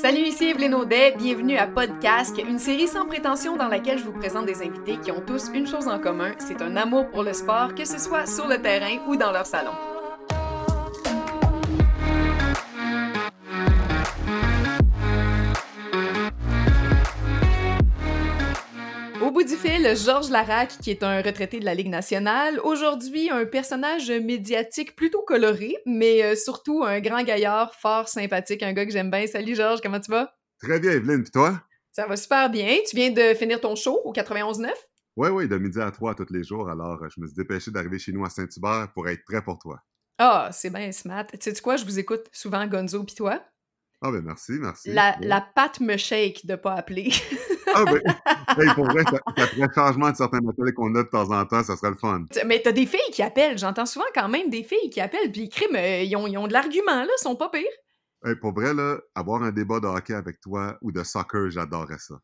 Salut, ici Evelyne Audet, bienvenue à Podcast, une série sans prétention dans laquelle je vous présente des invités qui ont tous une chose en commun, c'est un amour pour le sport, que ce soit sur le terrain ou dans leur salon. Bout du fil, Georges Larac, qui est un retraité de la Ligue nationale, aujourd'hui un personnage médiatique plutôt coloré, mais euh, surtout un grand gaillard fort sympathique, un gars que j'aime bien. Salut Georges, comment tu vas? Très bien, Evelyne, puis toi? Ça va super bien. Tu viens de finir ton show au 91.9? Oui, oui, de midi à 3 tous les jours. Alors, je me suis dépêché d'arriver chez nous à Saint-Hubert pour être prêt pour toi. Ah, c'est bien smart. Tu sais quoi, je vous écoute souvent, Gonzo, puis toi? Ah, ben merci, merci. La, la patte me shake de pas appeler. ah, ben, hey, pour vrai, après changement de certains matériels qu'on a de temps en temps, ça serait le fun. Mais t'as des filles qui appellent. J'entends souvent quand même des filles qui appellent, puis criment, ils ont, ils ont de l'argument, là, ils sont pas pires. Hey, pour vrai, là, avoir un débat de hockey avec toi ou de soccer, j'adorerais ça.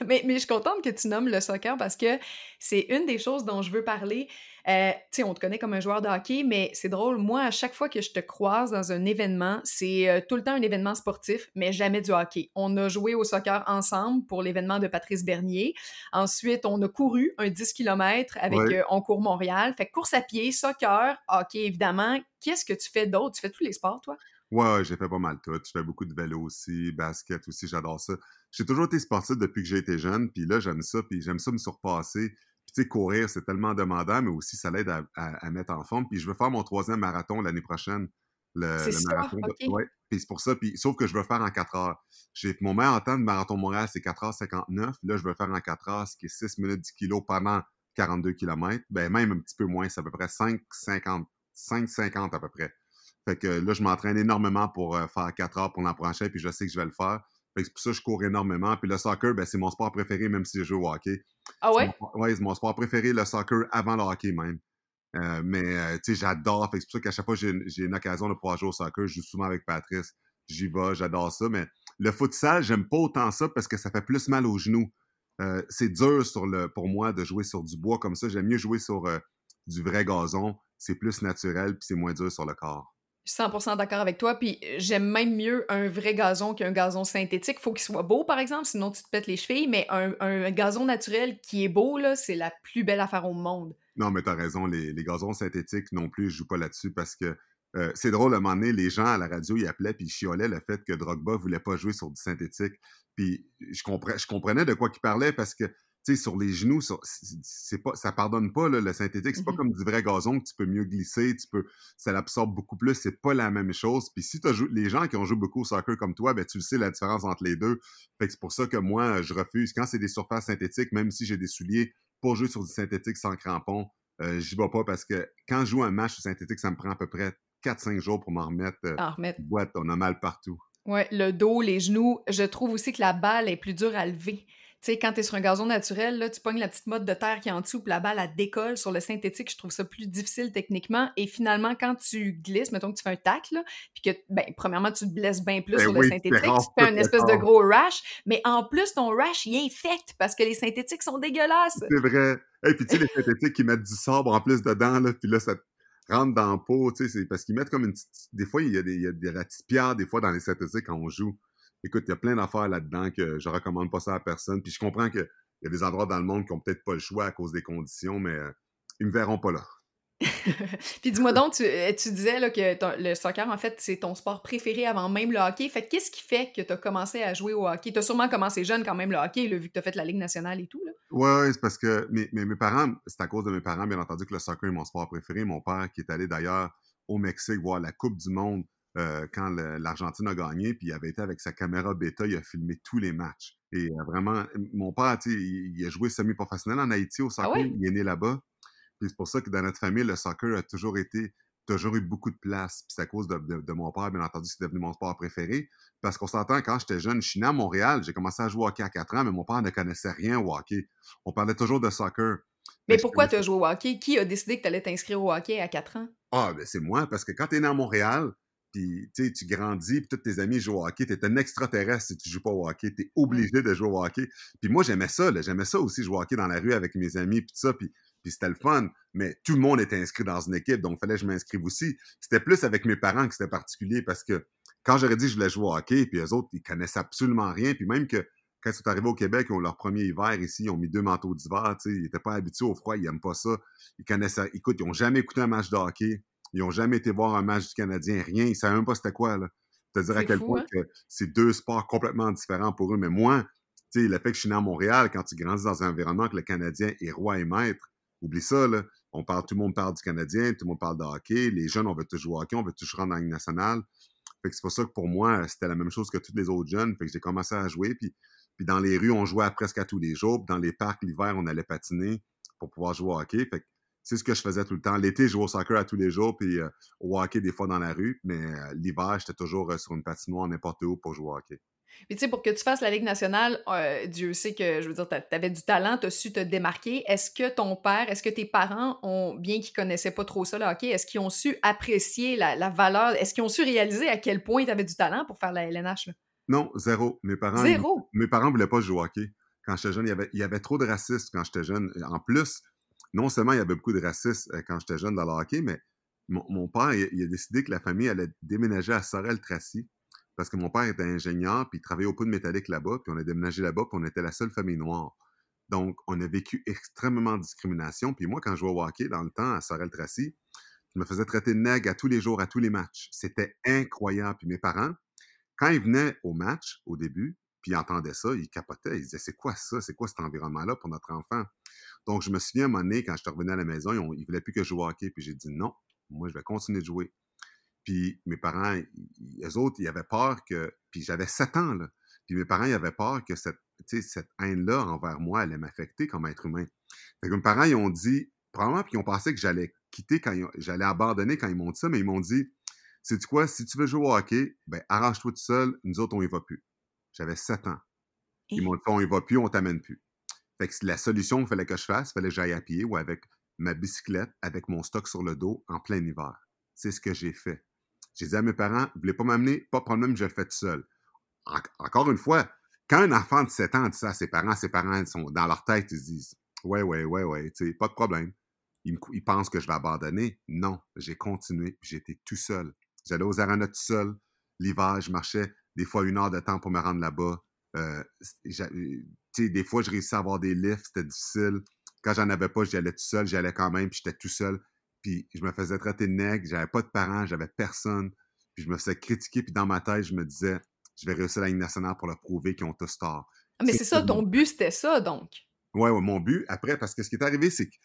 mais, mais je suis contente que tu nommes le soccer parce que c'est une des choses dont je veux parler. Euh, tu sais, on te connaît comme un joueur de hockey, mais c'est drôle. Moi, à chaque fois que je te croise dans un événement, c'est euh, tout le temps un événement sportif, mais jamais du hockey. On a joué au soccer ensemble pour l'événement de Patrice Bernier. Ensuite, on a couru un 10 km avec Ouais. euh, On court Montréal. Fait que course à pied, soccer, hockey, évidemment. Qu'est-ce que tu fais d'autre? Tu fais tous les sports, toi? Ouais, ouais, j'ai fait pas mal tout. Je fais beaucoup de vélo aussi, basket aussi, j'adore ça. J'ai toujours été sportif depuis que j'ai été jeune, puis là, j'aime ça, puis j'aime ça me surpasser. Puis tu sais, courir, c'est tellement demandant, mais aussi, ça l'aide à, à- à mettre en forme. Puis je veux faire mon troisième marathon l'année prochaine. Le, ça, marathon. de- ok. ouais, puis c'est pour ça. Puis, sauf que je veux faire en 4 heures. J'ai, mon meilleur temps de marathon Montréal, c'est 4h59. Là, je veux faire en 4 heures, ce qui est 6 minutes 10 kilos pendant 42 km. Ben, même un petit peu moins, c'est à peu près 5,50 5,50 à peu près. Fait que là, je m'entraîne énormément pour euh, faire 4 heures pour l'an prochain, puis je sais que je vais le faire. Fait que c'est pour ça que je cours énormément. Puis le soccer, ben, c'est mon sport préféré, même si je joue au hockey. Ah ouais? Mon- ouais, c'est mon sport préféré, le soccer, avant le hockey même. Euh, mais, euh, tu sais, j'adore. Fait que c'est pour ça qu'à chaque fois que j'ai une- j'ai une occasion de pouvoir jouer au soccer, je joue souvent avec Patrice. J'y vais, j'adore ça. Mais le futsal, j'aime pas autant ça parce que ça fait plus mal aux genoux. Euh, c'est dur sur le, pour moi de jouer sur du bois comme ça. J'aime mieux jouer sur du vrai gazon. C'est plus naturel puis c'est moins dur sur le corps. Je suis 100% d'accord avec toi, puis j'aime même mieux un vrai gazon qu'un gazon synthétique. Faut qu'il soit beau, par exemple, sinon tu te pètes les chevilles, mais un, gazon naturel qui est beau, là, c'est la plus belle affaire au monde. Non, mais t'as raison, les, les gazons synthétiques non plus, je joue pas là-dessus parce que euh, c'est drôle, à un moment donné, les gens à la radio, ils appelaient puis ils chiolaient le fait que Drogba voulait pas jouer sur du synthétique. Puis je, compre- je comprenais de quoi qu'il parlait parce que, sais, sur les genoux, sur- c'est pas, ça pardonne pas, là, le synthétique. C'est pas Mhm. comme du vrai gazon que tu peux mieux glisser, tu peux, ça l'absorbe beaucoup plus. C'est pas la même chose. Puis si t'as joué, les gens qui ont joué beaucoup au soccer comme toi, ben tu le sais la différence entre les deux. Fait que c'est pour ça que moi, je refuse. Quand c'est des surfaces synthétiques, même si j'ai des souliers, pour jouer sur du synthétique sans crampons, euh, j'y vais pas parce que quand je joue un match sur synthétique, ça me prend à peu près 4-5 jours pour m'en remettre. euh, En remettre. boîte, on a mal partout. Ouais, le dos, les genoux. Je trouve aussi que la balle est plus dure à lever. Tu sais, quand t'es sur un gazon naturel, là, tu pognes la petite motte de terre qui est en dessous, puis la balle, elle décolle. Sur le synthétique, je trouve ça plus difficile techniquement. Et finalement, quand tu glisses, mettons que tu fais un tacle, puis que, ben, premièrement, tu te blesses bien plus Ben sur oui, le synthétique, tu fais un espèce de gros rash, mais en plus, ton rash, il infecte parce que les synthétiques sont dégueulasses. C'est vrai. Et puis tu sais, les synthétiques qui mettent du sabre en plus dedans, là, puis là, ça rentre dans la peau, tu sais, c'est parce qu'ils mettent comme une petite... Des fois, il y a des, il y a des ratipières, des fois, dans les synthétiques, quand on joue. Écoute, il y a plein d'affaires là-dedans que je recommande pas ça à personne. Puis je comprends qu'il y a des endroits dans le monde qui ont peut-être pas le choix à cause des conditions, mais euh, ils me verront pas là. Puis dis-moi donc, tu, euh, tu disais là, que ton- le soccer, en fait, c'est ton sport préféré avant même le hockey. Fait que qu'est-ce qui fait que tu as commencé à jouer au hockey? Tu as sûrement commencé jeune quand même le hockey, là, vu que tu as fait la Ligue nationale et tout. Là. Ouais, ouais, c'est parce que mes, mes, mes parents, c'est à cause de mes parents, bien entendu, que le soccer est mon sport préféré. Mon père, qui est allé d'ailleurs au Mexique voir la Coupe du Monde euh, quand l'Argentine a gagné, puis il avait été avec sa caméra bêta, il a filmé tous les matchs. Et euh, vraiment, mon père, tu sais, il, il a joué semi-professionnel en Haïti au soccer, Ah ouais? il est né là-bas. Puis c'est pour ça que dans notre famille, le soccer a toujours été, toujours eu beaucoup de place. Puis c'est à cause de, de- de mon père, bien entendu, c'est devenu mon sport préféré. Parce qu'on s'entend, quand j'étais jeune, je suis né à Montréal, j'ai commencé à jouer au hockey à 4 ans, mais mon père ne connaissait rien au hockey. On parlait toujours de soccer. Mais pourquoi tu as joué au hockey? Qui a décidé que tu allais t'inscrire au hockey à 4 ans? Ah, ben c'est moi, parce que quand t'es né à Montréal, puis tu grandis, puis tous tes amis jouent au hockey, t'es un extraterrestre si tu joues pas au hockey, t'es obligé de jouer au hockey. Puis moi, j'aimais ça, là, j'aimais ça aussi, jouer au hockey dans la rue avec mes amis, puis tout ça, puis, puis c'était le fun. Mais tout le monde était inscrit dans une équipe, donc fallait que je m'inscrive aussi. C'était plus avec mes parents que c'était particulier, parce que quand j'aurais dit que je voulais jouer au hockey, puis eux autres, ils connaissaient absolument rien, puis même que quand ils sont arrivés au Québec, ils ont leur premier hiver ici, ils ont mis deux manteaux d'hiver, tu sais, ils n'étaient pas habitués au froid, ils n'aiment pas ça. Ils connaissaient, écoute, ils n'ont jamais écouté un match de hockey, ils n'ont jamais été voir un match du Canadien, rien, ils ne savaient même pas c'était quoi, là. te dire à quel point hein? c'est deux sports complètement différents pour eux. Mais moi, tu sais, le fait que je suis né à Montréal, quand tu grandis dans un environnement que le Canadien est roi et maître, oublie ça, là. On parle, tout le monde parle du Canadien, tout le monde parle de hockey, les jeunes, on veut toujours jouer au hockey, on veut toujours rendre dans la Ligue nationale. Fait que c'est pour ça que pour moi, c'était la même chose que tous les autres jeunes. Fait que j'ai commencé à jouer, puis puis dans les rues, on jouait presque à tous les jours. Puis dans les parcs, l'hiver, on allait patiner pour pouvoir jouer au hockey. Fait c'est ce que je faisais tout le temps. L'été, je jouais au soccer à tous les jours, puis euh, au hockey des fois dans la rue. Mais euh, l'hiver, j'étais toujours euh, sur une patinoire n'importe où pour jouer au hockey. Puis tu sais, pour que tu fasses la Ligue nationale, Dieu sait que, je veux dire, tu avais du talent, tu as su te démarquer. Est-ce que ton père, est-ce que tes parents ont, bien qu'ils connaissaient pas trop ça, le hockey, est-ce qu'ils ont su apprécier la, valeur, est-ce qu'ils ont su réaliser à quel point tu avais du talent pour faire la LNH? Là? Non, zéro. Mes parents. Zéro? mes parents voulaient pas jouer au hockey. Quand j'étais jeune, il y, avait, il y avait trop de racisme quand j'étais jeune. En plus, non seulement il y avait beaucoup de racisme euh, quand j'étais jeune dans le hockey, mais mon, père, a décidé que la famille allait déménager à Sorel-Tracy parce que mon père était ingénieur, puis il travaillait au poudre métallique là-bas, puis on a déménagé là-bas, puis on était la seule famille noire. Donc, on a vécu extrêmement de discrimination. Puis moi, quand je jouais au hockey dans le temps à Sorel-Tracy, je me faisais traiter de nègre à tous les jours, à tous les matchs. C'était incroyable. Puis mes parents, quand ils venaient au match, au début, puis ils entendaient ça, ils capotaient. Ils disaient, c'est quoi ça? C'est quoi cet environnement-là pour notre enfant? Donc, je me souviens à un moment donné, quand je suis revenu à la maison, ils, ne voulaient plus que je joue au hockey. Puis j'ai dit, non, moi, je vais continuer de jouer. Puis mes parents, eux autres, ils avaient peur que... Puis j'avais 7 ans, là. Puis mes parents, ils avaient peur que cette, cette haine-là envers moi allait m'affecter comme être humain. Fait que mes parents, ils ont dit, probablement, puis ils ont pensé que j'allais quitter quand j'allais abandonner quand ils m'ont dit ça, mais ils m'ont dit, c'est quoi, si tu veux jouer au hockey, ben arrange-toi tout seul, nous autres, on y va plus. J'avais 7 ans. Ils m'ont dit, on y va plus, on t'amène plus. Fait la solution qu'il fallait que je fasse, il fallait que j'aille à pied ou avec ma bicyclette, avec mon stock sur le dos, en plein hiver. C'est ce que j'ai fait. J'ai dit à mes parents, vous voulez pas m'amener? Pas de problème, je le fais tout seul. encore une fois, quand un enfant de 7 ans dit ça à ses parents, ses parents sont dans leur tête, ils se disent, ouais, ouais, ouais, ouais, tu pas de problème. Ils, pensent que je vais abandonner. Non, j'ai continué, j'étais tout seul. J'allais aux arenas tout seul. L'hiver, je marchais des fois une heure de temps pour me rendre là-bas. Euh, des fois, je réussissais à avoir des lifts, c'était difficile. Quand j'en avais pas, j'y allais tout seul, j'y allais quand même, puis j'étais tout seul. Puis je me faisais traiter de nègre, j'avais pas de parents, j'avais personne. Puis je me faisais critiquer, puis dans ma tête, je me disais, je vais réussir la Ligue nationale pour le prouver qu'ils ont tous tort. Ah, mais c'est ça, ton but, c'était ça, donc. Ouais, ouais, mon but, après, parce que ce qui est arrivé, c'est que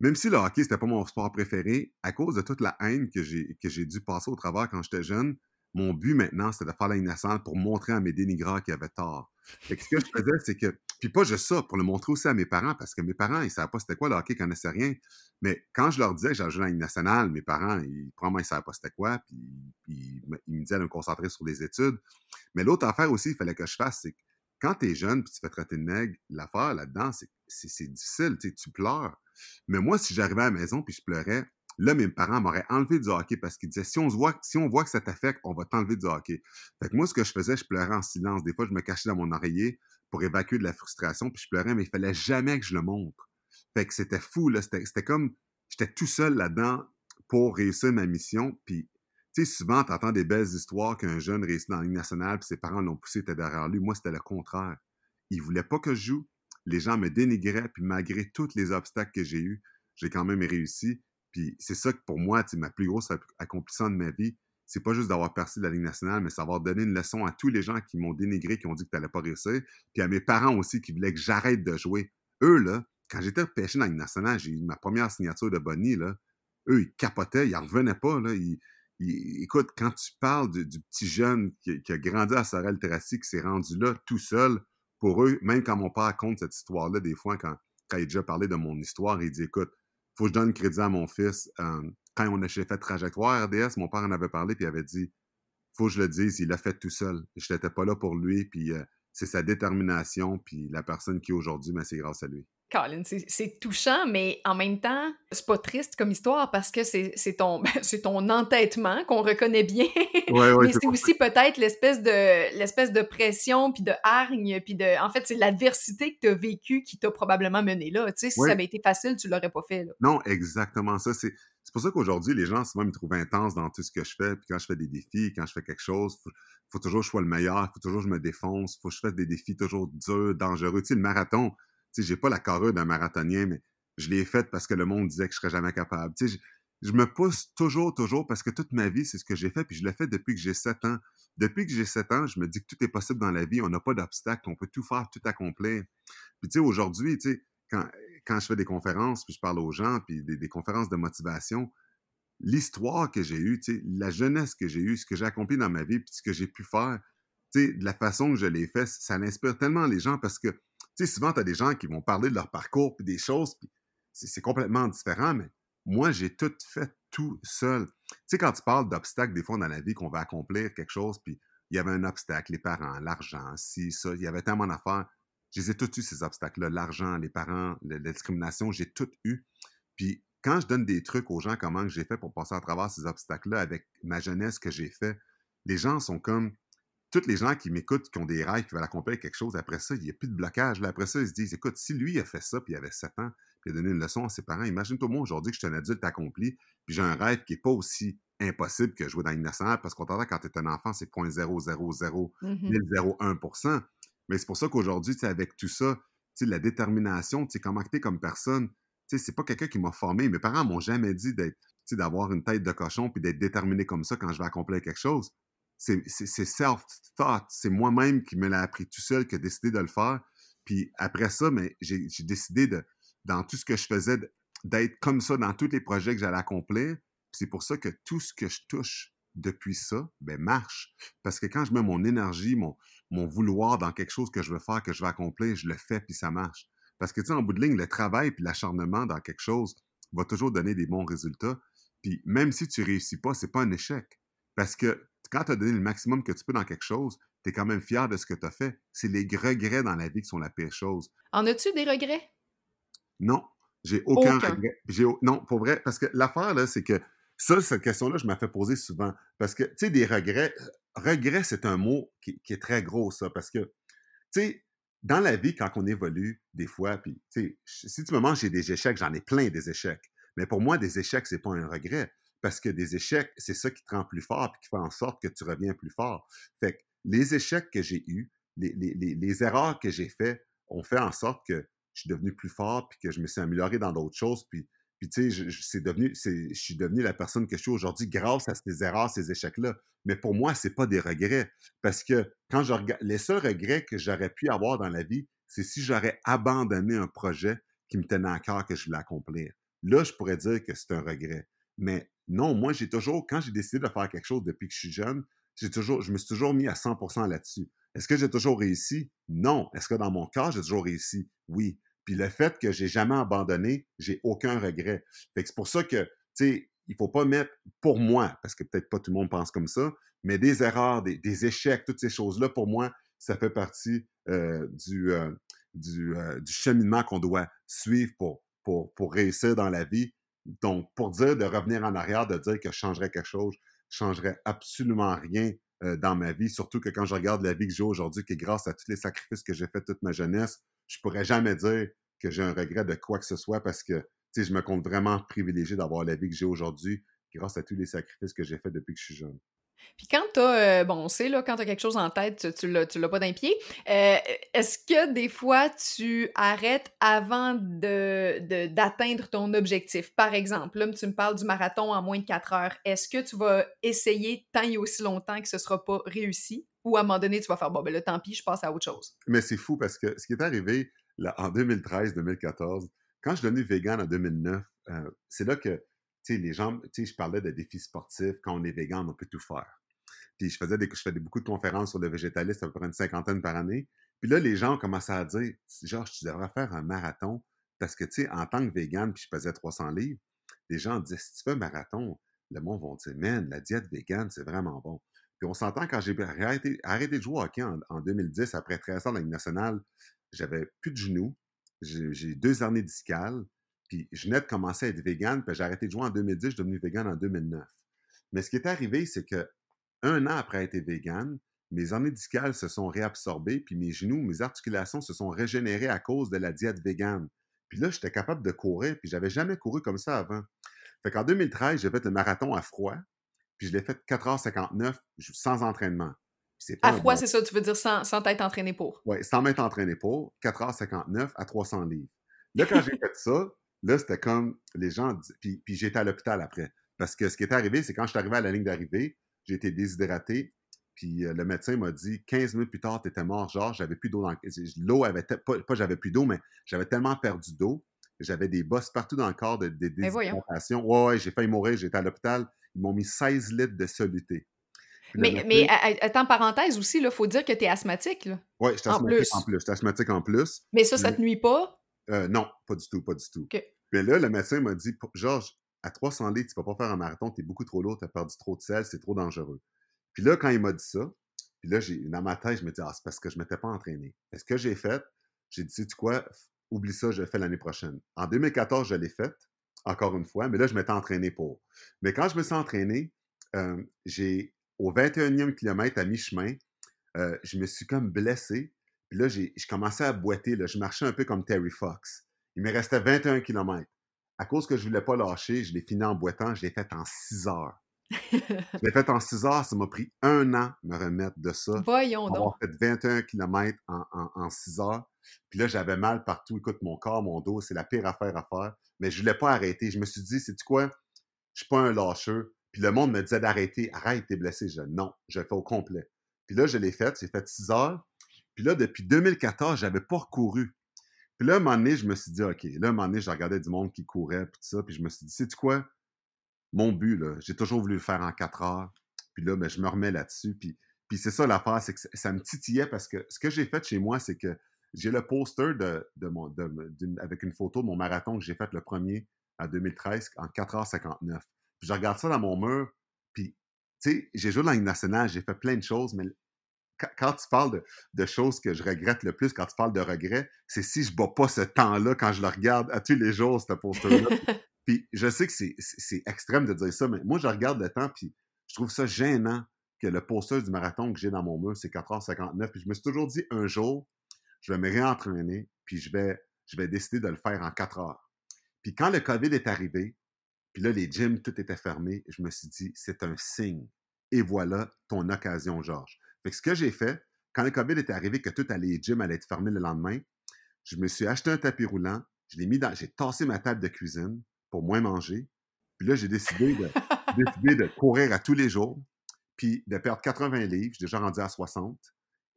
même si le hockey, c'était pas mon sport préféré, à cause de toute la haine que j'ai, que j'ai dû passer au travers quand j'étais jeune, mon but maintenant, c'était de faire la nationale pour montrer à mes dénigrants qu'ils avaient tort. ce que je faisais, c'est que, puis pas juste ça, pour le montrer aussi à mes parents, parce que mes parents, ils savaient pas c'était quoi le hockey, ils connaissaient rien. Mais quand je leur disais que j'allais jouer à la nationale, mes parents, ils, probablement, ils savaient pas c'était quoi, puis, ils me disaient de me concentrer sur les études. Mais l'autre affaire aussi, il fallait que je fasse, c'est que quand tu es jeune puis tu fais traiter de nègre, l'affaire là-dedans, c'est, c'est, difficile, tu pleures. Mais moi, si j'arrivais à la maison puis je pleurais, là, mes parents m'auraient enlevé du hockey parce qu'ils disaient si on, se voit, si on voit que ça t'affecte, on va t'enlever du hockey. Fait que moi, ce que je faisais, je pleurais en silence. Des fois, je me cachais dans mon oreiller pour évacuer de la frustration, puis je pleurais, mais il fallait jamais que je le montre. Fait que c'était fou, là. C'était, comme, j'étais tout seul là-dedans pour réussir ma mission. Puis, tu sais, souvent, tu entends des belles histoires qu'un jeune réussit dans la Ligue nationale, puis ses parents l'ont poussé, était derrière lui. Moi, c'était le contraire. Il voulait pas que je joue les gens me dénigraient, puis malgré tous les obstacles que j'ai eus, j'ai quand même réussi. Puis c'est ça que pour moi, ma plus grosse accomplissement de ma vie, c'est pas juste d'avoir percé de la Ligue nationale, mais savoir donner une leçon à tous les gens qui m'ont dénigré, qui ont dit que tu n'allais pas réussir, puis à mes parents aussi qui voulaient que j'arrête de jouer. Eux, là, quand j'étais repêché dans la Ligue nationale, j'ai eu ma première signature de Bonnie, là, eux, ils capotaient, ils n'en revenaient pas. Là, écoute, quand tu parles du, petit jeune qui, a grandi à Sorel-Tracy, qui s'est rendu là tout seul, pour eux, même quand mon père raconte cette histoire-là, des fois, quand, quand il a déjà parlé de mon histoire, il dit Écoute, faut que je donne crédit à mon fils. Quand on a fait Trajectoire RDS, mon père en avait parlé, puis il avait dit Faut que je le dise, il l'a fait tout seul. Je n'étais pas là pour lui, puis c'est sa détermination, puis la personne qui est aujourd'hui, mais c'est grâce à lui. Colin, c'est touchant, mais en même temps, c'est pas triste comme histoire parce que c'est ton, ton entêtement qu'on reconnaît bien. mais c'est aussi peut-être l'espèce de l'espèce de pression, puis de hargne, puis de... En fait, c'est l'adversité que tu as vécue qui t'a probablement mené là. Tu sais, si ça avait été facile, tu l'aurais pas fait. Là. Non, exactement ça. C'est pour ça qu'aujourd'hui, les gens souvent me trouvent intense dans tout ce que je fais. Puis quand je fais des défis, quand je fais quelque chose, faut, faut toujours que je sois le meilleur, faut toujours que je me défonce, faut que je fasse des défis toujours durs, dangereux. Tu sais, le marathon, sais, j'ai pas la carrure d'un marathonien, mais je l'ai faite parce que le monde disait que je serais jamais capable. Je, me pousse toujours, toujours, parce que toute ma vie, c'est ce que j'ai fait, puis je l'ai fait depuis que j'ai 7 ans. Depuis que j'ai 7 ans, je me dis que tout est possible dans la vie, on n'a pas d'obstacle, on peut tout faire, tout accomplir. Puis aujourd'hui, quand, je fais des conférences, puis je parle aux gens, puis des, conférences de motivation, l'histoire que j'ai eue, la jeunesse que j'ai eue, ce que j'ai accompli dans ma vie, puis ce que j'ai pu faire, de la façon que je l'ai fait, ça inspire tellement les gens parce que tu souvent, tu as des gens qui vont parler de leur parcours, puis des choses, puis c'est complètement différent, mais moi, j'ai tout fait tout seul. Tu sais, quand tu parles d'obstacles, des fois, dans la vie, qu'on va accomplir quelque chose, puis il y avait un obstacle, les parents, l'argent, si, ça, il y avait tellement d'affaires. Je les ai tous eu, ces obstacles-là. L'argent, les parents, la, discrimination, j'ai tout eu. Puis quand je donne des trucs aux gens, comment j'ai fait pour passer à travers ces obstacles-là avec ma jeunesse que j'ai fait, les gens sont comme tous les gens qui m'écoutent, qui ont des rêves, qui veulent accomplir quelque chose, après ça, il n'y a plus de blocage. Là, après ça, ils se disent, écoute, si lui a fait ça, puis il avait 7 ans, puis il a donné une leçon à ses parents, imagine-toi moi aujourd'hui que je suis un adulte accompli, puis j'ai un rêve qui n'est pas aussi impossible que jouer dans une nationale, parce qu'on t'entend quand tu es un enfant, c'est 0.00001%. Mmh Mais c'est pour ça qu'aujourd'hui, avec tout ça, la détermination, comment tu es comme personne, c'est pas quelqu'un qui m'a formé. Mes parents m'ont jamais dit d'être d'avoir une tête de cochon puis d'être déterminé comme ça quand je vais accomplir quelque chose c'est self-thought. C'est moi-même qui me l'ai appris tout seul, qui a décidé de le faire. Puis après ça, mais j'ai décidé de, dans tout ce que je faisais, d'être comme ça dans tous les projets que j'allais accomplir. C'est pour ça que tout ce que je touche depuis ça, ben, marche. Parce que quand je mets mon énergie, mon, vouloir dans quelque chose que je veux faire, que je veux accomplir, je le fais, puis ça marche. Parce que, tu sais, en bout de ligne, le travail puis l'acharnement dans quelque chose va toujours donner des bons résultats. Puis même si tu réussis pas, c'est pas un échec. Parce que quand tu as donné le maximum que tu peux dans quelque chose, tu es quand même fier de ce que tu as fait. C'est les regrets dans la vie qui sont la pire chose. En as-tu des regrets? Non, j'ai aucun, regret. Non, pour vrai, parce que l'affaire, là, c'est que ça, cette question-là, je m'ai fait poser souvent. Parce que, tu sais, des regrets, regret, c'est un mot qui, est très gros, ça, parce que, tu sais, dans la vie, quand on évolue, des fois, puis, tu sais, si tu me manges, j'ai des échecs, j'en ai plein des échecs. Mais pour moi, des échecs, c'est pas un regret parce que des échecs, c'est ça qui te rend plus fort et qui fait en sorte que tu reviens plus fort. Fait que les échecs que j'ai eus, les, les, les, erreurs que j'ai faites ont fait en sorte que je suis devenu plus fort puis que je me suis amélioré dans d'autres choses. Puis, puis tu sais, je, devenu, je suis devenu la personne que je suis aujourd'hui grâce à ces erreurs, ces échecs-là. Mais pour moi, c'est pas des regrets. Parce que quand je regarde, les seuls regrets que j'aurais pu avoir dans la vie, c'est si j'aurais abandonné un projet qui me tenait à cœur que je voulais accomplir. Là, je pourrais dire que c'est un regret. Mais non, moi, j'ai toujours, quand j'ai décidé de faire quelque chose depuis que je suis jeune, toujours, je me suis toujours mis à 100% là-dessus. Est-ce que j'ai toujours réussi? Non. Est-ce que dans mon cas, j'ai toujours réussi? Oui. Puis le fait que j'ai jamais abandonné, j'ai aucun regret. Fait c'est pour ça que, tu sais, il faut pas mettre, pour moi, parce que peut-être pas tout le monde pense comme ça, mais des erreurs, des, échecs, toutes ces choses-là, pour moi, ça fait partie euh, du, euh, euh, du, cheminement qu'on doit suivre pour réussir dans la vie. Donc, pour dire de revenir en arrière, de dire que je changerais quelque chose, je changerais absolument rien dans ma vie, surtout que quand je regarde la vie que j'ai aujourd'hui, qui est grâce à tous les sacrifices que j'ai fait toute ma jeunesse, je pourrais jamais dire que j'ai un regret de quoi que ce soit parce que, je me compte vraiment privilégié d'avoir la vie que j'ai aujourd'hui grâce à tous les sacrifices que j'ai fait depuis que je suis jeune. Puis quand tu as, euh, bon, on sait, là, quand tu as quelque chose en tête, tu, tu l'as pas d'un pied, euh, est-ce que des fois tu arrêtes avant de, d'atteindre ton objectif? Par exemple, là, tu me parles du marathon en moins de 4 heures. Est-ce que tu vas essayer tant et aussi longtemps que ce sera pas réussi? Ou à un moment donné, tu vas faire, bon, ben là, tant pis, je passe à autre chose? Mais c'est fou parce que ce qui est arrivé là, en 2013-2014, quand je suis devenu vegan en 2009, euh, c'est là que les gens, je parlais de défis sportifs. Quand on est vegan, on peut tout faire. Puis je faisais je fais beaucoup de conférences sur le végétalisme, à peu près une cinquantaine par année. Puis là, les gens commencé à dire, genre, tu devrais faire un marathon. Parce que, en tant que vegan, puis je pesais 300 livres, les gens disaient, si tu fais un marathon, le monde va dire, man, la diète vegan, c'est vraiment bon. Puis on s'entend, quand j'ai arrêté, arrêté de jouer au hockey en, 2010, après 13 ans dans la nationale, j'avais plus de genoux, j'ai deux années discales, puis je venais de commencer à être vegan, puis j'ai arrêté de jouer en 2010, je suis devenu vegan en 2009. Mais ce qui est arrivé, c'est que un an après être vegan, mes années discales se sont réabsorbées, puis mes genoux, mes articulations se sont régénérées à cause de la diète végane. Puis là, j'étais capable de courir, puis j'avais jamais couru comme ça avant. Fait qu'en 2013, j'ai fait le marathon à froid, puis je l'ai fait 4h59 sans entraînement. À froid, c'est ça, tu veux dire sans, sans t'être entraîné pour? Oui, sans m'être entraîné pour, 4h59 à 300 livres. Là, quand j'ai fait ça, là, c'était comme les gens. Puis, puis j'étais à l'hôpital après. Parce que ce qui est arrivé, c'est quand je suis arrivé à la ligne d'arrivée, j'ai été déshydraté. Puis euh, le médecin m'a dit 15 minutes plus tard, tu étais mort. Genre, j'avais plus d'eau dans L'eau avait. Pas, pas j'avais plus d'eau, mais j'avais tellement perdu d'eau. J'avais des bosses partout dans le corps, de, des déshydratations. Ouais, ouais, j'ai failli mourir. J'étais à l'hôpital. Ils m'ont mis 16 litres de soluté. Mais, mais attends, parenthèse aussi, il faut dire que tu es asthmatique. Oui, je suis asthmatique en plus. Asthmatique en plus. Mais ça, ça te nuit pas? Euh, non, pas du tout, pas du tout. Mais là, le médecin m'a dit Georges, à 300 litres, tu ne peux pas faire un marathon, tu es beaucoup trop lourd, tu as perdu trop de sel, c'est trop dangereux. Puis là, quand il m'a dit ça, puis là, dans ma tête, je me dis Ah, c'est parce que je ne m'étais pas entraîné. est ce que j'ai fait, j'ai dit, tu quoi, oublie ça, je le fais l'année prochaine. En 2014, je l'ai fait, encore une fois, mais là, je m'étais entraîné pour. Mais quand je me suis entraîné, euh, j'ai au 21e kilomètre à mi-chemin, euh, je me suis comme blessé. Puis là, je commençais à boiter. Là. Je marchais un peu comme Terry Fox. Il me restait 21 km. À cause que je ne voulais pas lâcher, je l'ai fini en boitant. Je l'ai fait en 6 heures. je l'ai fait en 6 heures. Ça m'a pris un an de me remettre de ça. Voyons donc. fait 21 km en, en, 6 heures. Puis là, j'avais mal partout. Écoute, mon corps, mon dos, c'est la pire affaire à faire. Mais je ne voulais pas arrêter. Je me suis dit, c'est quoi? Je ne suis pas un lâcheux. Puis le monde me disait d'arrêter. Arrête, t'es blessé. Je non, je le fais au complet. Puis là, je l'ai fait. J'ai fait 6 heures. Puis là, depuis 2014, j'avais pas recouru. Puis là, un moment donné, je me suis dit, OK, là, un moment donné, je regardais du monde qui courait, puis tout ça, puis je me suis dit, sais-tu quoi? Mon but, là, j'ai toujours voulu le faire en 4 heures. Puis là, ben, je me remets là-dessus. Puis, puis c'est ça l'affaire, c'est que ça me titillait parce que ce que j'ai fait chez moi, c'est que j'ai le poster avec une photo de mon marathon que j'ai fait le premier en 2013 en 4h59. Puis je regarde ça dans mon mur, puis, tu sais, j'ai joué dans une nationale, j'ai fait plein de choses, mais quand, tu parles de, choses que je regrette le plus, quand tu parles de regrets, c'est si je ne bats pas ce temps-là quand je le regarde à tous les jours, ce poster-là. puis je sais que c'est extrême de dire ça, mais moi, je regarde le temps, puis je trouve ça gênant que le poster du marathon que j'ai dans mon mur, c'est 4h59. Puis je me suis toujours dit, un jour, je vais me réentraîner, puis je vais, je vais décider de le faire en 4 heures. Puis quand le COVID est arrivé, puis là, les gyms, tout était fermé. Je me suis dit, c'est un signe. Et voilà ton occasion, Georges. Fait que ce que j'ai fait, quand le COVID est arrivé, que tout les gyms allait être fermé le lendemain, je me suis acheté un tapis roulant, je l'ai mis dans, j'ai tassé ma table de cuisine pour moins manger. Puis là, j'ai décidé de, de courir à tous les jours, puis de perdre 80 livres. J'ai déjà rendu à 60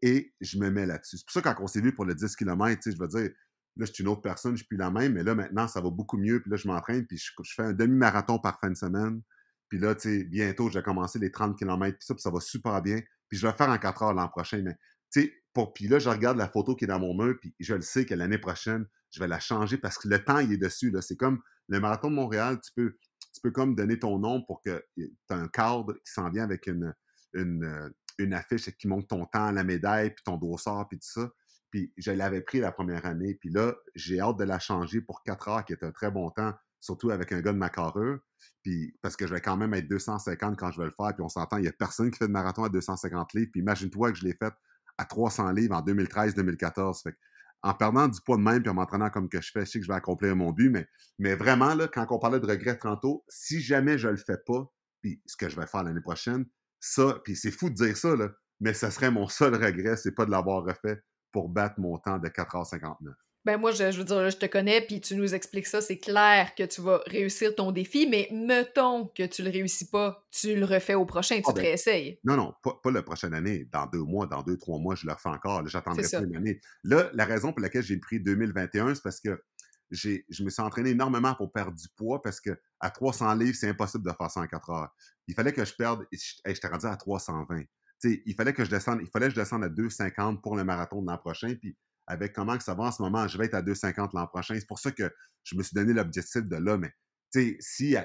et je me mets là-dessus. C'est pour ça quand on s'est vu pour le 10 km, je veux dire, Là, je suis une autre personne, je suis plus la même, mais là, maintenant, ça va beaucoup mieux. Puis là, je m'entraîne, puis je, fais un demi-marathon par fin de semaine. Puis là, tu sais, bientôt, je vais commencer les 30 km, puis ça, puis ça va super bien. Puis je vais faire en 4 heures l'an prochain. Mais, tu sais, pour, puis là, je regarde la photo qui est dans mon mur, puis je le sais que l'année prochaine, je vais la changer parce que le temps, il est dessus. Là. C'est comme le marathon de Montréal, tu peux, comme donner ton nom pour que tu as un cadre qui s'en vient avec une, une, une affiche qui montre ton temps, la médaille, puis ton dossard, puis tout ça. Puis je l'avais pris la première année. Puis là, j'ai hâte de la changer pour 4 heures, qui est un très bon temps, surtout avec un gars de ma carrure. Puis parce que je vais quand même être 250 quand je vais le faire. Puis on s'entend, il n'y a personne qui fait de marathon à 250 livres. Puis imagine-toi que je l'ai fait à 300 livres en 2013-2014. Fait en perdant du poids de même puis en m'entraînant comme que je fais, je sais que je vais accomplir mon but. Mais, mais vraiment, là, quand on parlait de regret tantôt, si jamais je le fais pas, puis ce que je vais faire l'année prochaine, ça, puis c'est fou de dire ça, là, mais ça serait mon seul regret, c'est pas de l'avoir refait pour battre mon temps de 4h59. Ben moi, je, veux dire, je te connais, puis tu nous expliques ça, c'est clair que tu vas réussir ton défi, mais mettons que tu le réussis pas, tu le refais au prochain, tu ah, te ben, réessayes. Non, non, pas, la prochaine année. Dans deux mois, dans deux, trois mois, je le refais encore. J'attendrai pas une année. Là, la raison pour laquelle j'ai pris 2021, c'est parce que je me suis entraîné énormément pour perdre du poids parce que à 300 livres, c'est impossible de faire ça en 4 heures. Il fallait que je perde, et j'étais rendu à 320 il fallait que je descende, il fallait que je descende à 2,50 pour le marathon de l'an prochain. Puis avec comment que ça va en ce moment, je vais être à 2,50 l'an prochain. C'est pour ça que je me suis donné l'objectif de là. Mais si,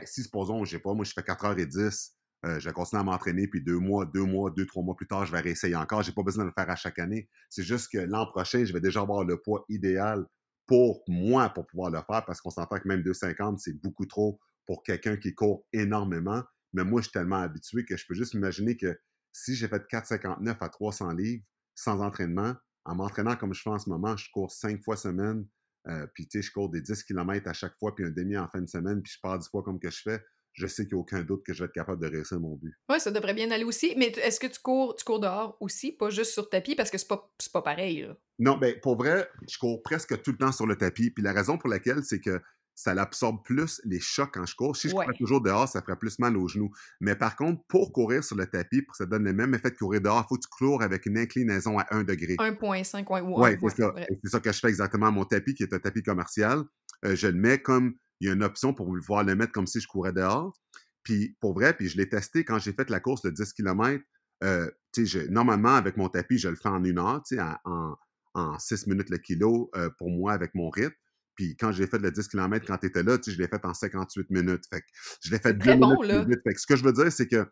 si, supposons, je sais pas, moi je fais 4h10, euh, je vais continuer à m'entraîner, puis deux mois, deux mois, deux, trois mois plus tard, je vais réessayer encore. J'ai pas besoin de le faire à chaque année. C'est juste que l'an prochain, je vais déjà avoir le poids idéal pour moi pour pouvoir le faire parce qu'on s'entend que même 2,50, c'est beaucoup trop pour quelqu'un qui court énormément. Mais moi, je suis tellement habitué que je peux juste imaginer que si j'ai fait 4,59 à 300 livres sans entraînement, en m'entraînant comme je fais en ce moment, je cours cinq fois semaine, euh, puis tu sais, je cours des 10 km à chaque fois, puis un demi en fin de semaine, puis je pars du poids comme que je fais je sais qu'il n'y a aucun doute que je vais être capable de réussir mon but. Oui, ça devrait bien aller aussi. Mais est-ce que tu cours, tu cours dehors aussi, pas juste sur tapis, parce que c'est pas, pas pareil. Non, ben pour vrai, je cours presque tout le temps sur le tapis. Puis la raison pour laquelle, c'est que ça l'absorbe plus les chocs quand je cours. Si je cours toujours dehors, ça ferait plus mal aux genoux. Mais par contre, pour courir sur le tapis, pour que ça donne le même effet de courir dehors, il faut que tu cours avec une inclinaison à 1 degré. 1,5 ou Oui, c'est ça. C'est ça que je fais exactement. Mon tapis, qui est un tapis commercial, euh, je le mets comme il y a une option pour pouvoir le mettre comme si je courais dehors. Puis pour vrai, puis je l'ai testé quand j'ai fait la course de 10 km. Euh, normalement, avec mon tapis, je le fais en une heure, en, en 6 minutes le kilo euh, pour moi avec mon rythme. Puis quand j'ai fait le 10 km quand tu étais là, je l'ai fait en 58 minutes. Fait que je l'ai fait deux minutes plus vite. Fait que ce que je veux dire, c'est que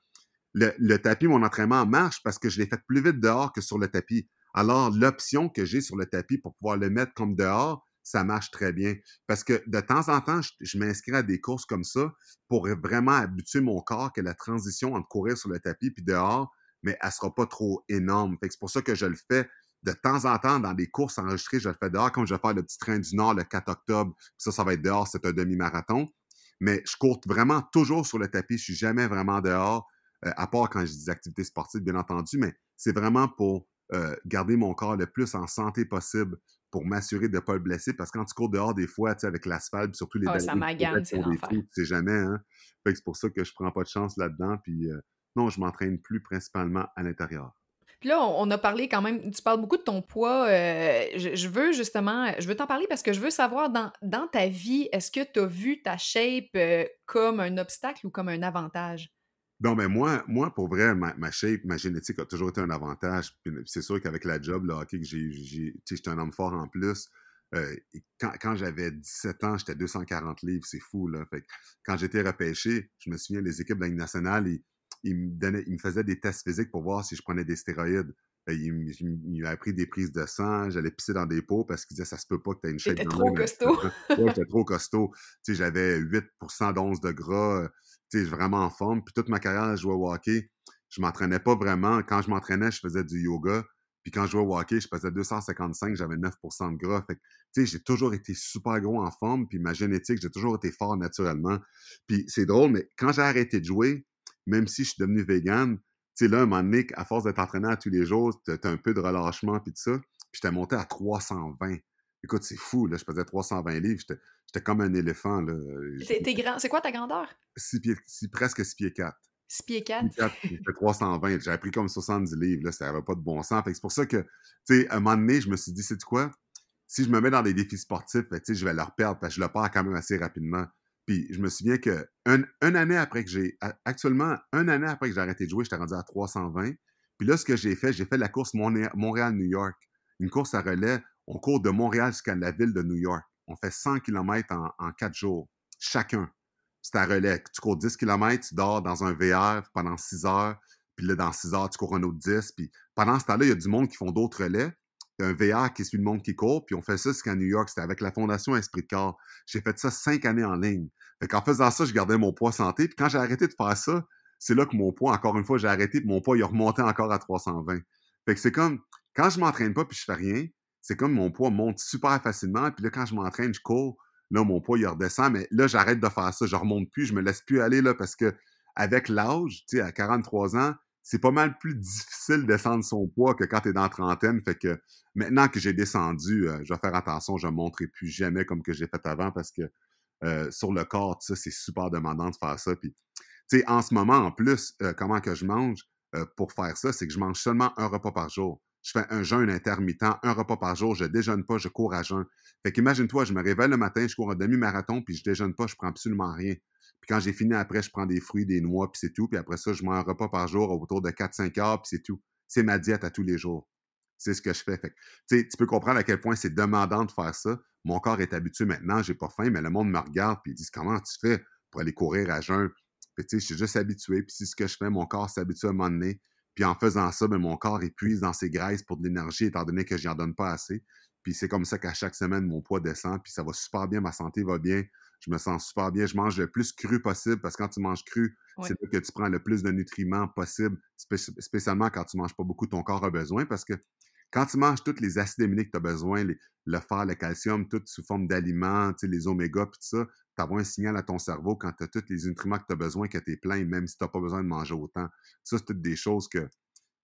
le, le, tapis, mon entraînement marche parce que je l'ai fait plus vite dehors que sur le tapis. Alors, l'option que j'ai sur le tapis pour pouvoir le mettre comme dehors, ça marche très bien. Parce que de temps en temps, je, m'inscris à des courses comme ça pour vraiment habituer mon corps que la transition entre courir sur le tapis puis dehors, mais elle sera pas trop énorme. c'est pour ça que je le fais de temps en temps dans des courses enregistrées, je le fais dehors, comme je vais faire le petit train du Nord le 4 octobre. Ça, ça va être dehors, c'est un demi-marathon. Mais je cours vraiment toujours sur le tapis. Je suis jamais vraiment dehors, euh, à part quand j'ai des activités sportives, bien entendu, mais c'est vraiment pour euh, garder mon corps le plus en santé possible pour m'assurer de ne pas le blesser. Parce que quand tu cours dehors, des fois, tu sais, avec l'asphalte, surtout les oh, ça magane, c'est C'est jamais, hein? Fait que c'est pour ça que je prends pas de chance là-dedans. Puis euh, non, je m'entraîne plus principalement à l'intérieur. Puis là, on, a parlé quand même, tu parles beaucoup de ton poids. Euh, je, veux justement, je veux t'en parler parce que je veux savoir dans, ta vie, est-ce que tu as vu ta shape euh, comme un obstacle ou comme un avantage? Non, mais moi, moi pour vrai, ma, shape, ma génétique a toujours été un avantage. c'est sûr qu'avec la job, le hockey, que j'ai, j'étais un homme fort en plus. Euh, quand, quand j'avais 17 ans, j'étais 240 livres, c'est fou. Là. Fait quand j'étais repêché, je me souviens, les équipes de la nationale, ils, me faisaient des tests physiques pour voir si je prenais des stéroïdes. Il, il, m'avait pris des prises de sang, j'allais pisser dans des pots parce qu'il disait ça se peut pas que tu aies une shape. T'étais trop costaud. j'étais trop costaud. j'avais 8% d'once de gras sais, vraiment en forme. Puis toute ma carrière, je jouais au hockey. Je m'entraînais pas vraiment. Quand je m'entraînais, je faisais du yoga. Puis quand je jouais au hockey, je faisais 255, j'avais 9% de gras. Fait tu sais, j'ai toujours été super gros en forme. Puis ma génétique, j'ai toujours été fort naturellement. Puis c'est drôle, mais quand j'ai arrêté de jouer, même si je suis devenu vegan, tu sais, là, un moment donné, à force d'être entraîné à tous les jours, tu as un peu de relâchement, puis tout ça. Puis j'étais monté à 320. Écoute, c'est fou, là, je faisais 320 livres, j'étais comme un éléphant, là. T'es grand, c'est quoi ta grandeur? pieds, presque 6 pieds 4. 6 pieds 4? 4 j'étais 320, j'avais pris comme 70 livres, là, ça n'avait pas de bon sens. Fait c'est pour ça que, tu sais, à un moment donné, je me suis dit, c'est quoi? Si je me mets dans des défis sportifs, ben, tu sais, je vais leur perdre, parce que je le perds quand même assez rapidement. Puis je me souviens que un, une année après que j'ai, actuellement, une année après que j'ai arrêté de jouer, j'étais rendu à 320. Puis là, ce que j'ai fait, j'ai fait la course Montréal-New York. Une course à relais on court de Montréal jusqu'à la ville de New York. On fait 100 km en, quatre jours, chacun. C'est à relais. Tu cours 10 km, tu dors dans un VR pendant 6 heures, puis là, dans 6 heures, tu cours un autre 10. Puis pendant ce temps-là, il y a du monde qui font d'autres relais. Il y a un VR qui suit le monde qui court, puis on fait ça jusqu'à New York. C'était avec la Fondation Esprit de Corps. J'ai fait ça cinq années en ligne. Fait qu'en faisant ça, je gardais mon poids santé. Puis quand j'ai arrêté de faire ça, c'est là que mon poids, encore une fois, j'ai arrêté, puis mon poids, il a remonté encore à 320. Fait que c'est comme, quand je m'entraîne pas, puis je fais rien, c'est comme mon poids monte super facilement. Puis là, quand je m'entraîne, je cours, là, mon poids, il redescend. Mais là, j'arrête de faire ça. Je remonte plus, je me laisse plus aller là parce que avec l'âge, tu sais, à 43 ans, c'est pas mal plus difficile de descendre son poids que quand tu es dans la trentaine. Fait que maintenant que j'ai descendu, euh, je vais faire attention, je ne monterai plus jamais comme que j'ai fait avant parce que euh, sur le corps, ça, c'est super demandant de faire ça. Puis, tu sais, en ce moment, en plus, euh, comment je mange pour faire ça, c'est que je mange seulement un repas par jour je fais un jeûne intermittent, un repas par jour, je déjeune pas, je cours à jeun. Fait qu'imagine-toi, je me réveille le matin, je cours un demi-marathon, puis je déjeune pas, je prends absolument rien. Puis quand j'ai fini après, je prends des fruits, des noix, puis c'est tout. Puis après ça, je mange un repas par jour autour de 4-5 heures, puis c'est tout. C'est ma diète à tous les jours. C'est ce que je fais. fait tu peux comprendre à quel point c'est demandant de faire ça. Mon corps est habitué maintenant, j'ai pas faim, mais le monde me regarde puis ils disent comment tu fais pour aller courir à jeun. Puis tu sais, je suis juste habitué, puis c'est ce que je fais, mon corps s'habitue à un moment donné. Puis en faisant ça, ben, mon corps épuise dans ses graisses pour de l'énergie, étant donné que je n'en donne pas assez. puis c'est comme ça qu'à chaque semaine, mon poids descend, puis ça va super bien, ma santé va bien, je me sens super bien, je mange le plus cru possible, parce que quand tu manges cru, c'est là que tu prends le plus de nutriments possible, spécialement quand tu manges pas beaucoup, ton corps a besoin, parce que quand tu manges tous les acides aminés que tu as besoin, le fer, le calcium, tout sous forme d'aliments, les oméga, puis tout ça, tu as un signal à ton cerveau quand tu as tous les nutriments que tu as besoin, que tu es plein, même si tu n'as pas besoin de manger autant. Ça, c'est toutes des choses que,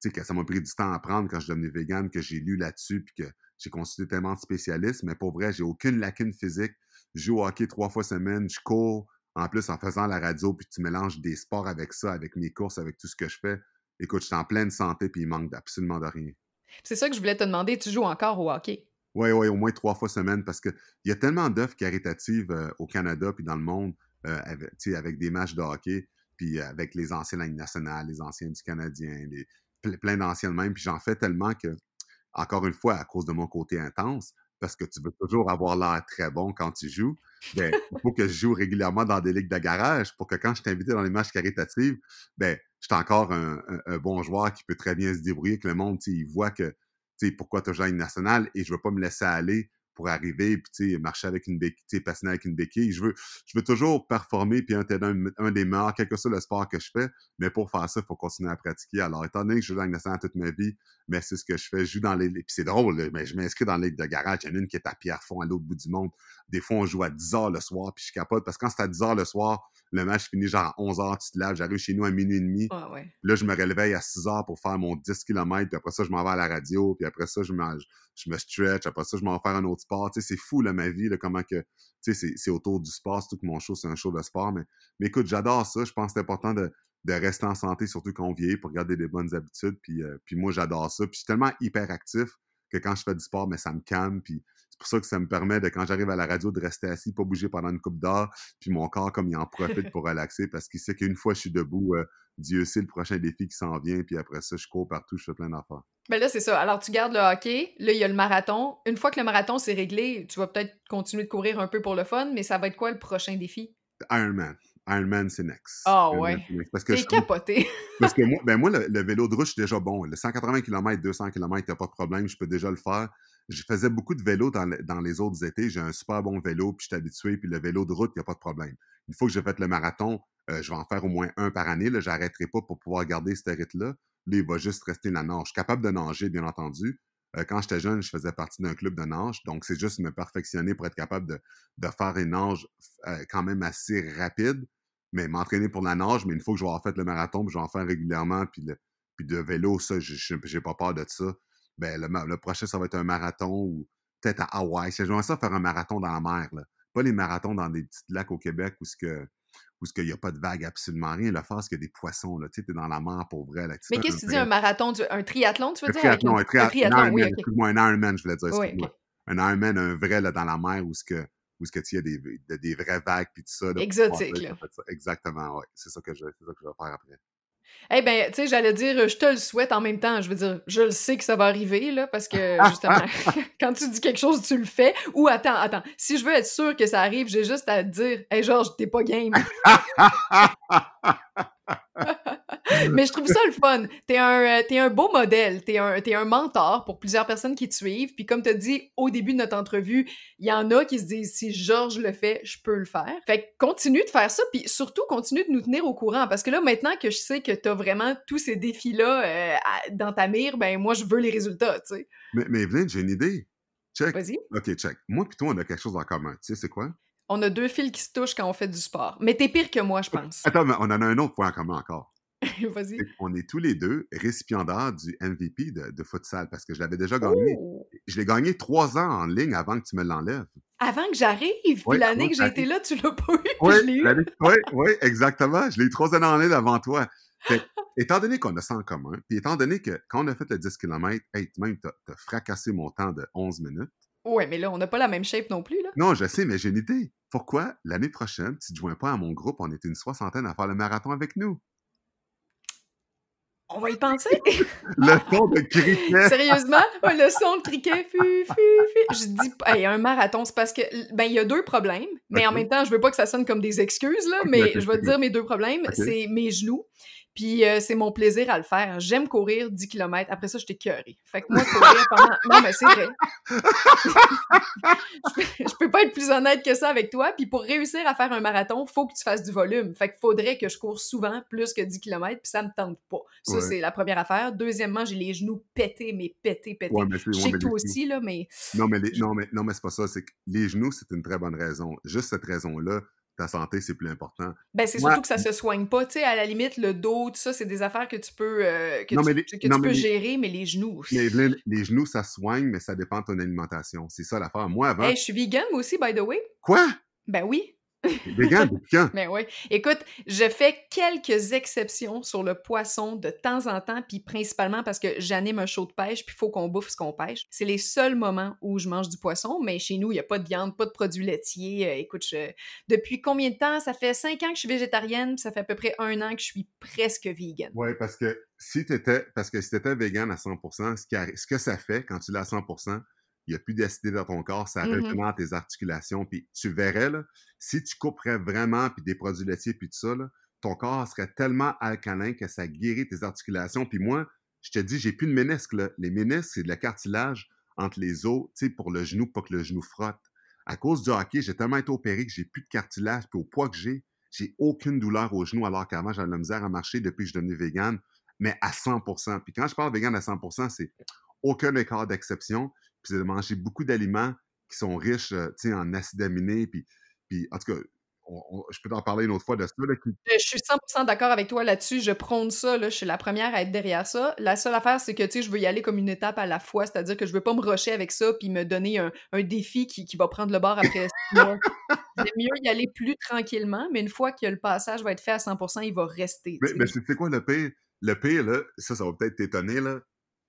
que ça m'a pris du temps à apprendre quand je devenu vegan, que j'ai lu là-dessus, puis que j'ai consulté tellement de spécialistes. Mais pour vrai, j'ai aucune lacune physique. Je joue au hockey trois fois semaine, je cours. En plus, en faisant la radio, puis tu mélanges des sports avec ça, avec mes courses, avec tout ce que je fais. Écoute, je suis en pleine santé, puis il manque absolument de rien. C'est ça que je voulais te demander. Tu joues encore au hockey? Oui, oui, au moins trois fois semaine parce qu'il y a tellement d'offres caritatives euh, au Canada puis dans le monde euh, avec, avec, des matchs de hockey, puis avec les anciens de nationale, les anciens du Canadien, plein d'anciens même. Puis j'en fais tellement que, encore une fois, à cause de mon côté intense, parce que tu veux toujours avoir l'air très bon quand tu joues, ben, il faut que je joue régulièrement dans des ligues de garage pour que quand je t'invite dans les matchs caritatifs, ben, suis encore un, bon joueur qui peut très bien se débrouiller, que le monde, il voit que, pourquoi tu as une nationale et je veux pas me laisser aller pour arriver puis marcher avec une béquille, passer avec une béquille. Je veux, je veux toujours performer puis être un, un, des meilleurs, quel que soit le sport que je fais. Mais pour faire ça, il faut continuer à pratiquer. Alors, étant donné que je joue dans nationale toute ma vie, mais c'est ce que je fais. Je joue dans les. Puis c'est drôle, mais je m'inscris dans les de garage. Il y en a une qui est à Pierrefonds, à l'autre bout du monde. Des fois, on joue à 10 heures le soir, puis je capote. Parce que quand c'est à 10 heures le soir, le match finit genre à 11 heures, tu te laves, j'arrive chez nous à minuit et demi. Là, je me réveille à 6 heures pour faire mon 10 km, puis après ça, je m'en vais à la radio, puis après ça, je, je me stretch, après ça, je m'en vais faire un autre sport. Tu sais, c'est fou, là, ma vie, là, comment que, tu sais, c'est autour du sport, surtout que mon show, c'est un show de sport, mais, mais écoute, j'adore ça, je pense que c'est important de, de rester en santé, surtout quand on vieillit, pour garder des bonnes habitudes. Puis, euh, puis moi, j'adore ça. Puis je suis tellement hyperactif que quand je fais du sport, mais ça me calme. Puis c'est pour ça que ça me permet, de, quand j'arrive à la radio, de rester assis, pas bouger pendant une coupe d'heure. Puis mon corps, comme il en profite pour relaxer, parce qu'il sait qu'une fois je suis debout, euh, Dieu sait le prochain défi qui s'en vient. Puis après ça, je cours partout, je fais plein d'affaires. Ben là, c'est ça. Alors, tu gardes le hockey. Là, il y a le marathon. Une fois que le marathon s'est réglé, tu vas peut-être continuer de courir un peu pour le fun, mais ça va être quoi le prochain défi? Ironman. Ironman, c'est next. Ah ouais. Parce que capoté. parce que moi, ben moi le, vélo de route, je suis déjà bon. Le 180 km, 200 km, il n'y a pas de problème, je peux déjà le faire. Je faisais beaucoup de vélo dans, dans les autres étés. J'ai un super bon vélo, puis je suis habitué. Puis le vélo de route, il n'y a pas de problème. Une fois que j'ai fait le marathon, euh, je vais en faire au moins un par année. Je n'arrêterai pas pour pouvoir garder ce rythme-là. Là, il va juste rester la nage. Je suis capable de nager, bien entendu. Euh, quand j'étais jeune, je faisais partie d'un club de nage. Donc, c'est juste me perfectionner pour être capable de, faire une nage euh, quand même assez rapide mais m'entraîner pour la nage, mais une fois que je vais avoir fait le marathon, puis je vais en faire régulièrement, puis, le, puis de vélo, ça, j'ai pas peur de ça. Ben, le, prochain, ça va être un marathon ou peut-être à Hawaï. J'aimerais ça faire un marathon dans la mer, là. Pas les marathons dans des petits lacs au Québec où ce que où il n'y a pas de vagues, absolument rien. Le faire, c'est qu'il y a des poissons. Là. Tu sais, es dans la mer pour vrai. Là. Mais qu'est-ce que tu dis, un marathon, un triathlon, tu veux un dire? Triathlon, un, triathlon, un, oui, un Ironman, je voulais dire. Oui, Un Ironman, un vrai là, dans la mer où ce que où ce que tu as des, des, vraies vagues puis tout ça. Exotique. Exactement, oui. C'est ça, que je, ça que je vais faire après. Eh bien, tu sais, j'allais dire, je te le souhaite en même temps. Je veux dire, je le sais que ça va arriver, là, parce que, justement, quand tu dis quelque chose, tu le fais. Ou attends, attends, si je veux être sûr que ça arrive, j'ai juste à te dire, hey, Georges, t'es pas game. Mais je trouve ça le fun. T'es un, euh, es un beau modèle. T'es un, es un mentor pour plusieurs personnes qui te suivent. Puis comme t'as dit au début de notre entrevue, il y en a qui se disent si Georges le fait, je peux le faire. Fait que continue de faire ça. Puis surtout, continue de nous tenir au courant. Parce que là, maintenant que je sais que t'as vraiment tous ces défis-là euh, dans ta mire, ben moi, je veux les résultats, tu sais. Mais, mais Evelyne, j'ai une idée. Check. Vas-y. OK, check. Moi puis toi, on a quelque chose en commun. Tu sais, c'est quoi? On a deux fils qui se touchent quand on fait du sport. Mais t'es pire que moi, je pense. Attends, mais on en a un autre point en commun encore. Vas-y. On est tous les deux récipiendaires du MVP de, de futsal parce que je l'avais déjà gagné. Oh! Je l'ai gagné trois ans en ligne avant que tu me l'enlèves. Avant que j'arrive. Puis l'année que j'ai été là, tu l'as pas eu. Oui, oui, oui, exactement. Je l'ai eu trois années en ligne avant toi. étant donné qu'on a ça en commun, puis étant donné que quand on a fait le 10 km, hey, même, t'as as fracassé mon temps de 11 minutes. Ouais, mais là, on n'a pas la même shape non plus, là. Non, je sais, mais j'ai une idée. Pourquoi l'année prochaine, tu ne te joins pas à mon groupe, on était une soixantaine à faire le marathon avec nous? On va y penser? le son de criquet. Sérieusement? le son de criquet. Je dis, hey, un marathon, c'est parce que, ben, il y a deux problèmes, mais en même temps, je veux pas que ça sonne comme des excuses, là, mais je vais te dire mes deux problèmes. C'est mes genoux Puis euh, c'est mon plaisir à le faire. J'aime courir 10 km. Après ça, je t'ai cœuré. Fait que moi, courir pendant... Non, mais c'est vrai. je, peux, pas être plus honnête que ça avec toi. Puis pour réussir à faire un marathon, faut que tu fasses du volume. Fait qu'il faudrait que je cours souvent plus que 10 km, puis ça me tente pas. Ça, c'est la première affaire. Deuxièmement, j'ai les genoux pétés, mais pétés, pétés. je sais que toi aussi, là, mais... Non, mais, non, mais, non, mais c'est pas ça. C'est que les genoux, c'est une très bonne raison. Juste cette raison-là, ta santé, c'est plus important. Ben, c'est surtout que ça se soigne pas. Tu sais, à la limite, le dos, tout ça, c'est des affaires que tu peux, euh, que tu, que tu peux gérer, mais les genoux. Mais les, genoux, ça soigne, mais ça dépend de ton alimentation. C'est ça l'affaire. Moi, avant. Hey, je suis vegan, moi aussi, by the way. Quoi? Ben oui. Vegan? Mais oui. Écoute, je fais quelques exceptions sur le poisson de temps en temps, puis principalement parce que j'anime un show de pêche, puis il faut qu'on bouffe ce qu'on pêche. C'est les seuls moments où je mange du poisson, mais chez nous, il n'y a pas de viande, pas de produits laitiers. Euh, écoute, depuis combien de temps? Ça fait cinq ans que je suis végétarienne, puis ça fait à peu près un an que je suis presque vegan. Oui, parce que si tu étais, parce que si t'étais vegan à 100%, ce, qui ce que ça fait quand tu l'as à 100%, il n'y a plus d'acidité dans ton corps, ça mmh tes articulations, puis tu verrais, là, si tu couperais vraiment, puis des produits laitiers, puis tout ça, là, ton corps serait tellement alcalin que ça guérit tes articulations. Puis moi, je te dis, j'ai plus de ménisque. Là. Les ménisques, c'est le cartilage entre les os, tu sais, pour le genou, pas que le genou frotte. À cause du hockey, j'ai tellement été opéré que j'ai plus de cartilage, puis au poids que j'ai, j'ai aucune douleur au genou, alors qu'avant, j'avais la misère à marcher depuis que je suis devenu vegan, mais à 100% Puis quand je parle vegan à 100% c'est aucun écart d'exception puis c'est de manger beaucoup d'aliments qui sont riches euh, en acides aminés. Puis, puis en tout cas, je peux t'en parler une autre fois de ça. Euh, je suis 100% d'accord avec toi là-dessus. Je prône ça. Là, je suis la première à être derrière ça. La seule affaire, c'est que je veux y aller comme une étape à la fois. C'est-à-dire que je veux pas me rusher avec ça puis me donner un, défi qui, va prendre le bord après six mois. J'aime mieux y aller plus tranquillement, mais une fois que le passage va être fait à 100%, il va rester. Mais, mais c'est quoi le pire? Le pire, là, ça, ça va peut-être t'étonner, là,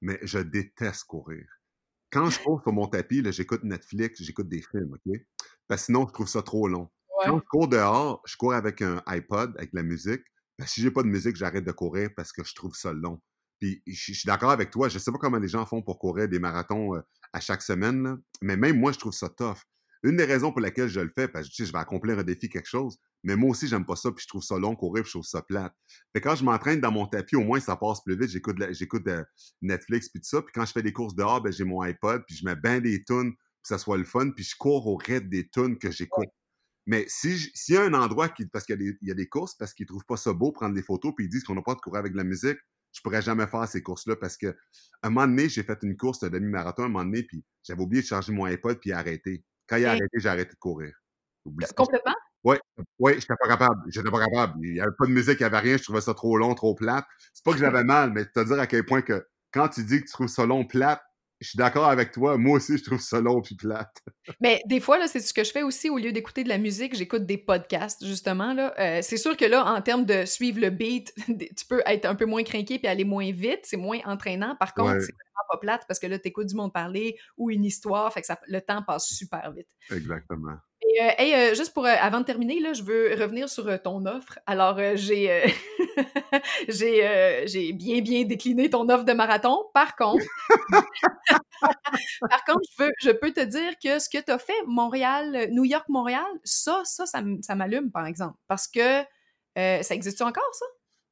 mais je déteste courir quand je cours sur mon tapis, j'écoute Netflix, j'écoute des films, OK? Parce que sinon, je trouve ça trop long. Quand je cours dehors, je cours avec un iPod, avec la musique. Si si j'ai pas de musique, j'arrête de courir parce que je trouve ça long. Puis je suis d'accord avec toi, je sais pas comment les gens font pour courir des marathons euh, à chaque semaine, mais même moi, je trouve ça tough. Une des raisons pour lesquelles je le fais, parce que je vais accomplir un défi, quelque chose, mais moi aussi, j'aime pas ça, puis je trouve ça long courir, puis je trouve ça plate. Fait quand je m'entraîne dans mon tapis, au moins, ça passe plus vite. J'écoute, j'écoute euh, Netflix, puis tout ça. Puis quand je fais des courses dehors, ben, j'ai mon iPod, puis je mets bien des tunes, puis ça soit le fun, puis je cours au rythme des tunes que j'écoute. Mais si s'il y a un endroit qui, parce qu'il y, a des courses, parce qu'ils trouvent pas ça beau prendre des photos, puis ils disent qu'on n'a pas de courir avec de la musique, je pourrais jamais faire ces courses-là parce que un moment donné, j'ai fait une course de demi-marathon un moment donné, puis j'avais oublié de charger mon iPod puis arrêter. Quand il a arrêté, j'ai arrêté de courir. Complètement? Oui, oui, j'étais pas capable. J'étais pas capable. Il n'y avait pas de musique, il n'y avait rien. Je trouvais ça trop long, trop plate. C'est pas que j'avais mal, mais te dire à quel point que quand tu dis que tu trouves ça long, plate, je suis d'accord avec toi. Moi aussi, je trouve ça long puis plate. Mais des fois, là, c'est ce que je fais aussi. Au lieu d'écouter de la musique, j'écoute des podcasts, justement. Là. Euh, c'est sûr que là, en termes de suivre le beat, tu peux être un peu moins crinqué puis aller moins vite. C'est moins entraînant. Par contre, c'est vraiment pas plate parce que là, tu écoutes du monde parler ou une histoire. Fait que ça, le temps passe super vite. Exactement. Euh, euh, juste pour, euh, avant de terminer, là, je veux revenir sur ton offre. Alors, j'ai, bien, bien décliné ton offre de marathon. Par contre, par contre, je, veux, je peux te dire que ce que tu as fait, Montréal, New York-Montréal, ça, ça, ça, m'allume, par exemple. Parce que ça existe encore, ça?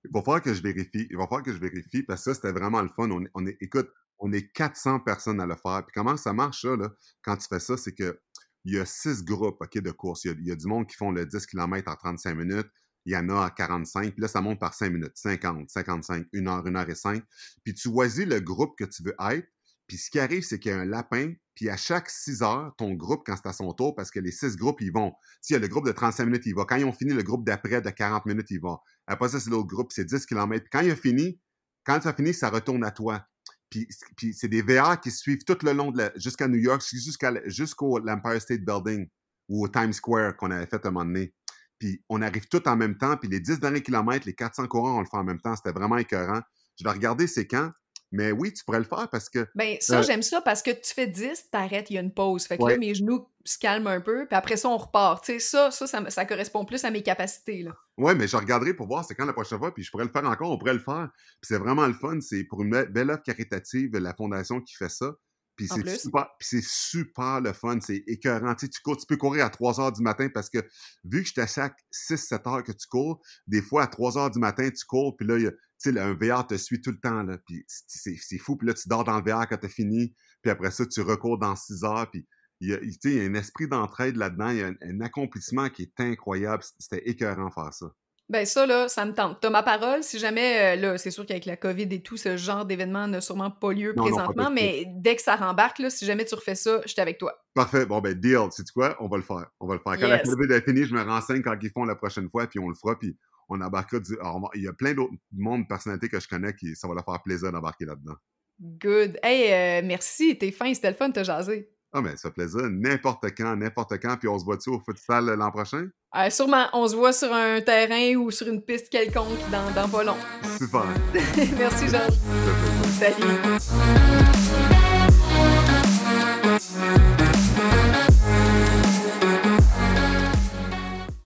Il va falloir que je vérifie. Il va falloir que je vérifie parce que ça, c'était vraiment le fun. On est, écoute, on est 400 personnes à le faire. Puis comment ça marche, ça, là, quand tu fais ça? C'est que il y a six groupes ok, de courses. Il y, a, du monde qui font le 10 km en 35 minutes. Il y en a à 45. Puis là, ça monte par 5 minutes. 50, 55, 1 heure, 1 heure et 5. Puis tu choisis le groupe que tu veux être. Puis ce qui arrive, c'est qu'il y a un lapin. Puis à chaque 6 heures, ton groupe, quand c'est à son tour, parce que les 6 groupes, ils vont. S'il y a le groupe de 35 minutes, il va. Quand ils ont fini, le groupe d'après de 40 minutes, il va. Après ça, c'est l'autre groupe, c'est 10 km. Puis quand il a fini, quand ça a fini, ça retourne à toi. Puis, c'est des VR qui suivent tout le long jusqu'à New York, jusqu'au Empire State Building ou au Times Square qu'on avait fait un moment donné. Puis on arrive tout en même temps. Puis les 10 derniers kilomètres, les 400 courants, on le fait en même temps. C'était vraiment écœurant. Je vais regarder c'est quand. Mais oui, tu pourrais le faire parce que. Ben, ça, euh, j'aime ça parce que tu fais 10, t'arrêtes, il y a une pause. Fait que là, mes genoux se calment un peu, puis après ça, on repart. Tu sais, ça, ça, ça, correspond plus à mes capacités. Là. Ouais, mais je regarderai pour voir c'est quand la prochaine fois, puis je pourrais le faire encore, on pourrait le faire. Puis c'est vraiment le fun. C'est pour une belle œuvre caritative, la fondation qui fait ça. Puis c'est super, super le fun, c'est écœurant. Tu, sais, tu cours, tu peux courir à 3 heures du matin parce que vu que je à chaque 6-7 heures que tu cours, des fois à 3 heures du matin, tu cours, puis là, il y a, tu sais, un VR te suit tout le temps, là, puis c'est fou, puis là, tu dors dans le VR quand t'as fini, puis après ça, tu recours dans 6 heures, puis il y a, tu sais, il y a un esprit d'entraide là-dedans, il y a un, un accomplissement qui est incroyable. C'était écœurant de faire ça. Ben ça, là, ça me tente. T'as ma parole, si jamais, euh, là, c'est sûr qu'avec la COVID et tout, ce genre d'événement n'a sûrement pas lieu Non, non, pas présentement, mais dès que ça rembarque, là, si jamais tu refais ça, je suis avec toi. Parfait. Bon, ben, deal. Sais-tu quoi? On va le faire. On va le faire. Quand la. COVID est finie, je me renseigne quand ils font la prochaine fois, puis on le fera, puis on embarquera du... Alors, il y a plein d'autres monde, personnalités que je connais qui, ça va leur faire plaisir d'embarquer là-dedans. Good. Hey, euh, merci, t'es fin, c'était le fun de te jaser. Ah, mais ça plaisir. N'importe quand, n'importe quand, puis on se voit-tu au futsal l'an prochain? Euh, sûrement, on se voit sur un terrain ou sur une piste quelconque dans, dans pas long. Super. merci, plaisir. Salut.